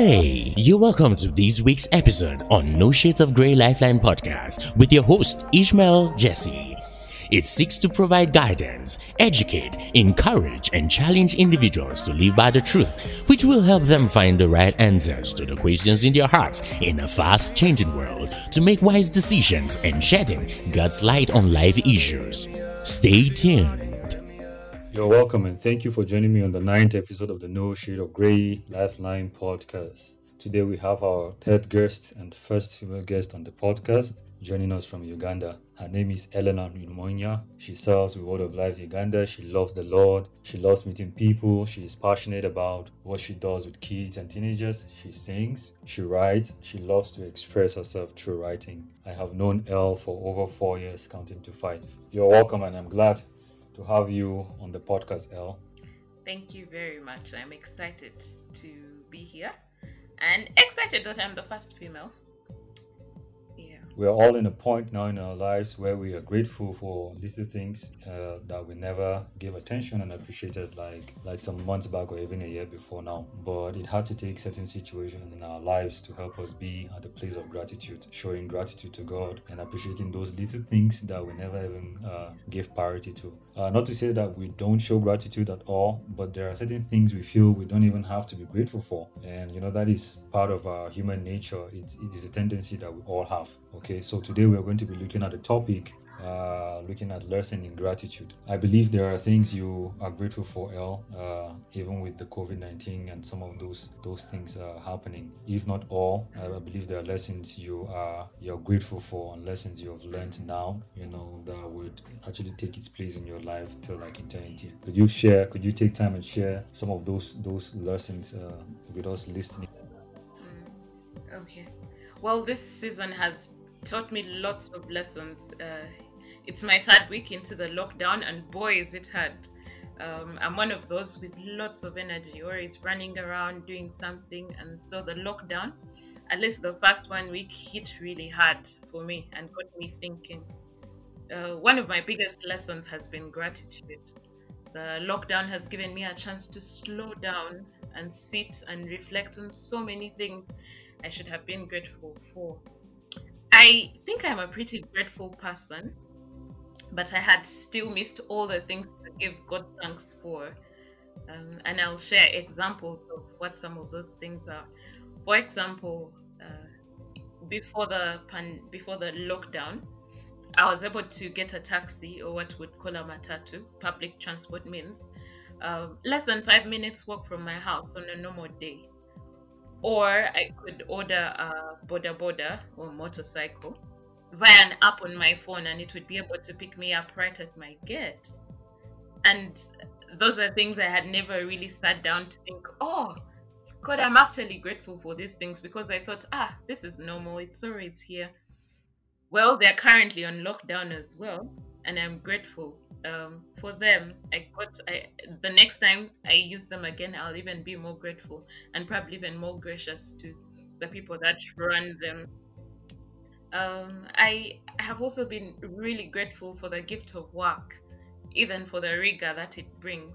Hey, you're welcome to this week's episode on No Shades of Grey Lifeline podcast with your host Ishmael Jesse. It seeks to provide guidance, educate, encourage, and challenge individuals to live by the truth, which will help them find the right answers to the questions in their hearts in a fast changing world to make wise decisions and shedding God's light on life issues. Stay tuned. You're welcome and thank you for joining me on the ninth episode of the No Shade of Grey Lifeline podcast. Today we have our third guest and first female guest on the podcast joining us from Uganda. Her name is Elena Numonya. She serves with Word of Life Uganda. She loves the Lord. She loves meeting people. She is passionate about what she does with kids and teenagers. She sings, she writes, she loves to express herself through writing. I have known Elle for over four years, counting to five. You're welcome, and I'm glad to have you on the podcast, Elle. Thank you very much. I'm excited to be here and excited that I'm the first female we are all in a point now in our lives where we are grateful for little things uh, that we never gave attention and appreciated like like some months back or even a year before now. But it had to take certain situations in our lives to help us be at a place of gratitude showing gratitude to god and appreciating those little things that we never even uh, gave priority to. Uh, not to say that we don't show gratitude at all but there are certain things we feel we don't even have to be grateful for. And you know that is part of our human nature. It, it is a tendency that we all have Okay, so today we're going to be looking at the topic, uh, looking at lesson in gratitude. I believe there are things you are grateful for, Elle, uh, even with the COVID-19 and some of those those things uh, happening. If not all, I believe there are lessons you are you're grateful for and lessons you have learned now. You know that would actually take its place in your life till like eternity. Could you share? Could you take time and share some of those those lessons uh, with us listening? Mm, okay. Well, this season has taught me lots of lessons. Uh, it's my third week into the lockdown, and boy, is it hard. Um, I'm one of those with lots of energy, always running around doing something, and so the lockdown, at least the first one week, hit really hard for me and got me thinking. Uh, one of my biggest lessons has been gratitude. The lockdown has given me a chance to slow down and sit and reflect on so many things I should have been grateful for. I think I'm a pretty grateful person, but I had still missed all the things to give God thanks for. Um, and I'll share examples of what some of those things are. For example, uh, before the pan- before the lockdown, I was able to get a taxi or what would call a matatu, public transport means, uh, less than five minutes walk from my house on a normal day or I could order a boda boda or motorcycle via an app on my phone and it would be able to pick me up right at my gate. And those are things I had never really sat down to think, oh, God, I'm actually grateful for these things because I thought, ah, this is normal, it's always here. Well, they're currently on lockdown as well, and I'm grateful um, for them. I got I, the next time I use them again, I'll even be more grateful and probably even more gracious to the people that run them. Um, I have also been really grateful for the gift of work, even for the rigor that it brings.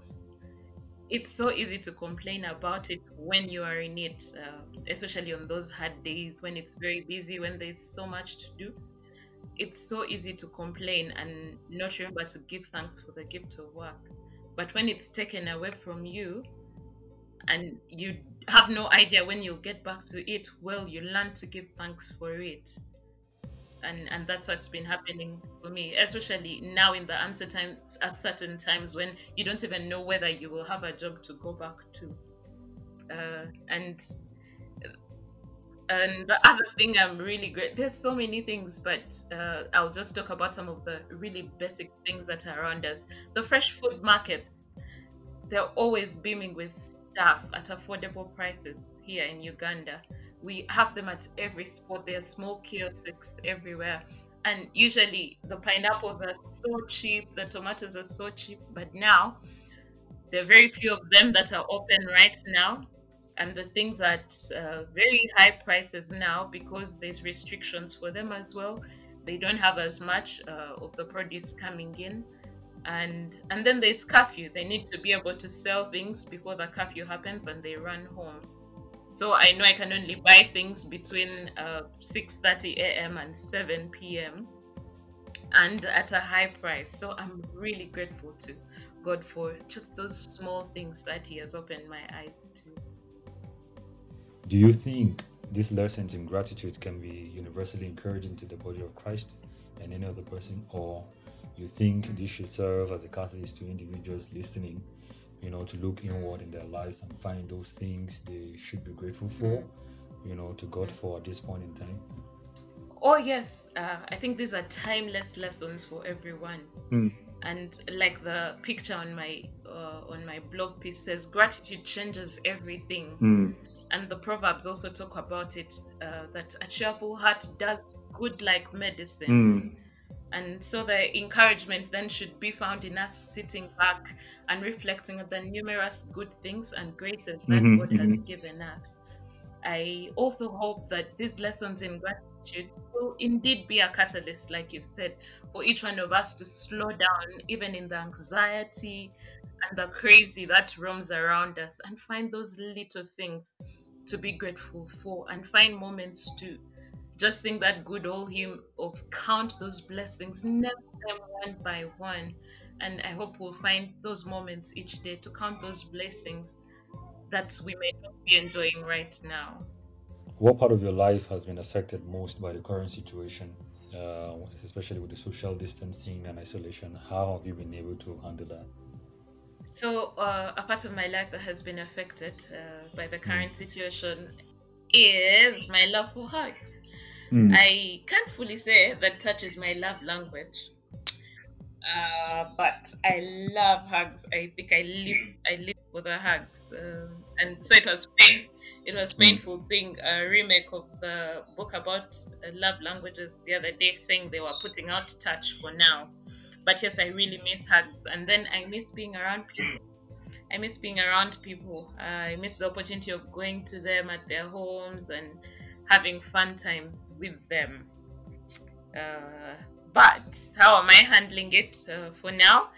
It's so easy to complain about it when you are in it, uh, especially on those hard days when it's very busy, when there's so much to do it's so easy to complain and not remember to give thanks for the gift of work. But when it's taken away from you and you have no idea when you'll get back to it, well, you learn to give thanks for it. And, and that's what's been happening for me, especially now in the uncertain at certain times when you don't even know whether you will have a job to go back to. Uh, and and the other thing I'm really great, there's so many things, but uh, I'll just talk about some of the really basic things that are around us. The fresh food markets, they're always beaming with stuff at affordable prices here in Uganda. We have them at every spot. There are small kiosks everywhere. And usually the pineapples are so cheap, the tomatoes are so cheap, but now there are very few of them that are open right now and the things at uh, very high prices now because there's restrictions for them as well. They don't have as much uh, of the produce coming in, and and then there's curfew. They need to be able to sell things before the curfew happens and they run home. So I know I can only buy things between uh, 6:30 a.m. and 7 p.m. and at a high price. So I'm really grateful to God for just those small things that He has opened my eyes. Do you think these lessons in gratitude can be universally encouraging to the body of Christ and any other person, or you think this should serve as a catalyst to individuals listening you know, to look inward in their lives and find those things they should be grateful for, you know, to God for at this point in time? Oh, yes. Uh, I think these are timeless lessons for everyone. Mm. And like the picture on my uh, on my blog piece says, gratitude changes everything. Mm. And the proverbs also talk about it uh, that a cheerful heart does good like medicine. Mm. And so the encouragement then should be found in us sitting back and reflecting on the numerous good things and graces that mm-hmm, God mm-hmm. has given us. I also hope that these lessons in gratitude will indeed be a catalyst, like you've said, for each one of us to slow down, even in the anxiety and the crazy that roams around us, and find those little things to be grateful for, and find moments to just sing that good old hymn of count those blessings, name them one by one. And I hope we'll find those moments each day to count those blessings that we may not be enjoying right now. What part of your life has been affected most by the current situation, uh, especially with the social distancing and isolation? How have you been able to handle that? So, uh, a part of my life that has been affected uh, by the current mm. situation is my love for hugs. Mm. I can't fully say that touch is my love language, uh, but I love hugs. I think I live I live for the hugs, um, and so it was pain. It was mm. painful seeing a remake of the book about uh, love languages the other day, saying they were putting out touch for now. But yes, I really miss hugs, and then I miss being around people. I miss being around people. I miss the opportunity of going to them at their homes and having fun times with them. Uh, but how am I handling it uh, for now?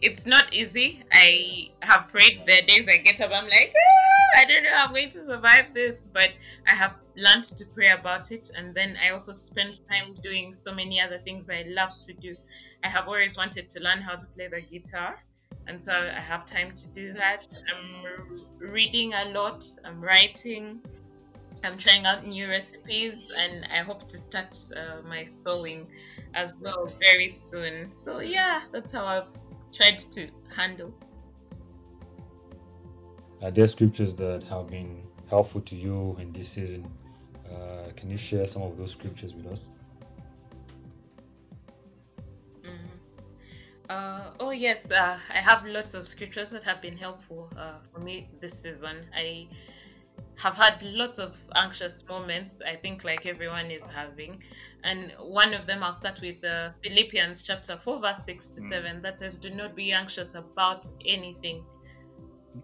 It's not easy. I have prayed. There days I get up, I'm like, ah, I don't know how I'm going to survive this. But I have learned to pray about it. And then I also spend time doing so many other things I love to do. I have always wanted to learn how to play the guitar. And so I have time to do that. I'm reading a lot, I'm writing, I'm trying out new recipes and I hope to start uh, my sewing as well very soon. So, yeah, that's how I've tried to handle. Are there scriptures that have been helpful to you in this season? Uh, can you share some of those scriptures with us? Uh, oh yes, uh, I have lots of scriptures that have been helpful uh, for me this season. I have had lots of anxious moments, I think, like everyone is having. And one of them, I'll start with uh, Philippians chapter 4, verse 6 to mm. 7, that says, Do not be anxious about anything,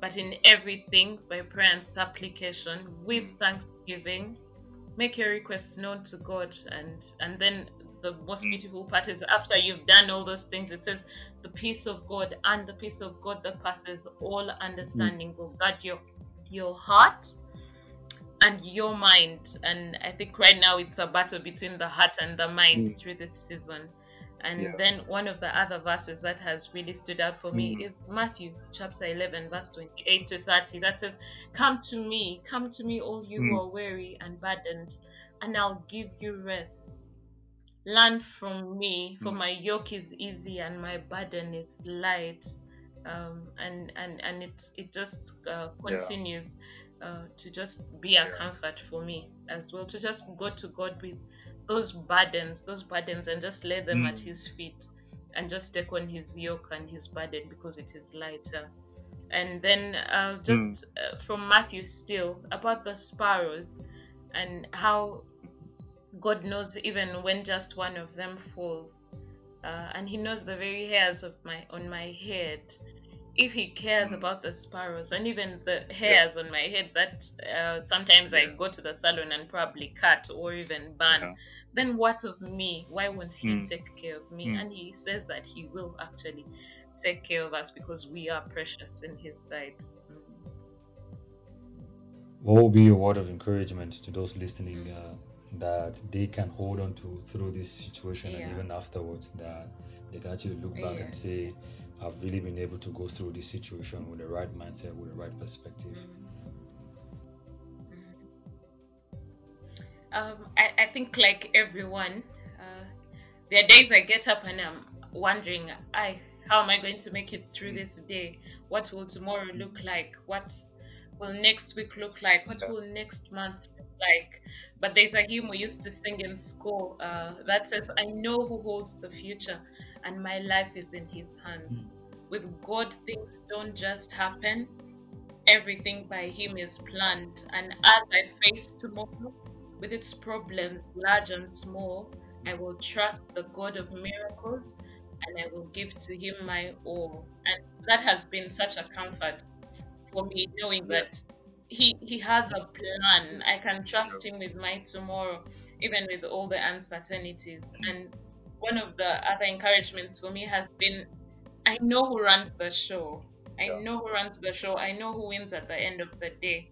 but in everything, by prayer and supplication, with mm. thanksgiving, make your requests known to God. And, and then the most beautiful part is after you've done all those things, it says, The peace of God and the peace of God that passes all understanding will guard your, your heart and your mind. And I think right now it's a battle between the heart and the mind mm. through this season. And yeah. then one of the other verses that has really stood out for me mm. is Matthew chapter 11, verse 28 to 30. That says, Come to me, come to me, all you mm. who are weary and burdened, and I'll give you rest. Learn from me, for mm. my yoke is easy and my burden is light. Um, and and and it it just uh, continues. Yeah uh, to just be a comfort for me as well to just go to god with those burdens those burdens and just lay them mm. at his feet and just take on his yoke and his burden because it is lighter and then uh, just mm. uh, from matthew still about the sparrows and how god knows even when just one of them falls uh, and he knows the very hairs of my on my head if he cares about the sparrows and even the hairs yeah. on my head that uh, sometimes yeah. I go to the salon and probably cut or even burn, yeah. then what of me? Why won't he mm. take care of me? Mm. And he says that he will actually take care of us because we are precious in his sight. what will be a word of encouragement to those listening uh, that they can hold on to through this situation yeah. and even afterwards that they can actually look back yeah. and say, I've really been able to go through this situation with the right mindset, with the right perspective. Um, I, I think like everyone, uh, there are days I get up and I'm wondering, I how am I going to make it through this day? What will tomorrow look like? What will next week look like? What will next month look like? But there's a hymn we used to sing in school uh, that says, I know who holds the future and my life is in his hands. Mm. With God, things don't just happen, everything by him is planned. And as I face tomorrow with its problems, large and small, I will trust the God of miracles and I will give to him my all. And that has been such a comfort for me, knowing that he he has a plan. I can trust him with my tomorrow, even with all the uncertainties. And one of the other encouragements for me has been I know who runs the show. I yeah. know who runs the show. I know who wins at the end of the day.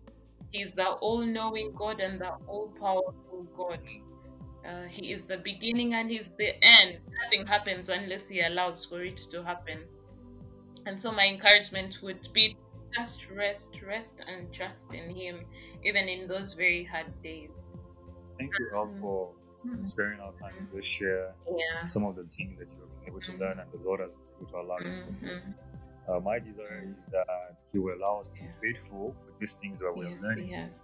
He's the all knowing God and the all powerful God. Uh, he is the beginning and he's the end. Nothing happens unless he allows for it to happen. And so, my encouragement would be just rest, rest, and trust in him, even in those very hard days. Thank you all um, for mm-hmm. sparing our time to share yeah. some of the things that you have been able to mm-hmm. learn and the Lord has been able to allow you to mm-hmm. uh, my desire is that He will allow us to be faithful with these things that we're yes, learning. Yes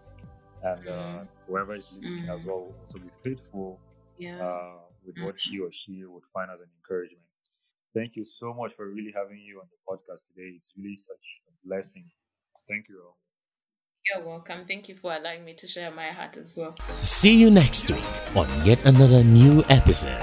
and uh, whoever is listening mm. as well will also be faithful yeah. uh, with mm-hmm. what he or she would find as an encouragement. Thank you so much for really having you on the podcast today. It's really such a blessing. Thank you all. You're welcome. Thank you for allowing me to share my heart as well. See you next week on yet another new episode.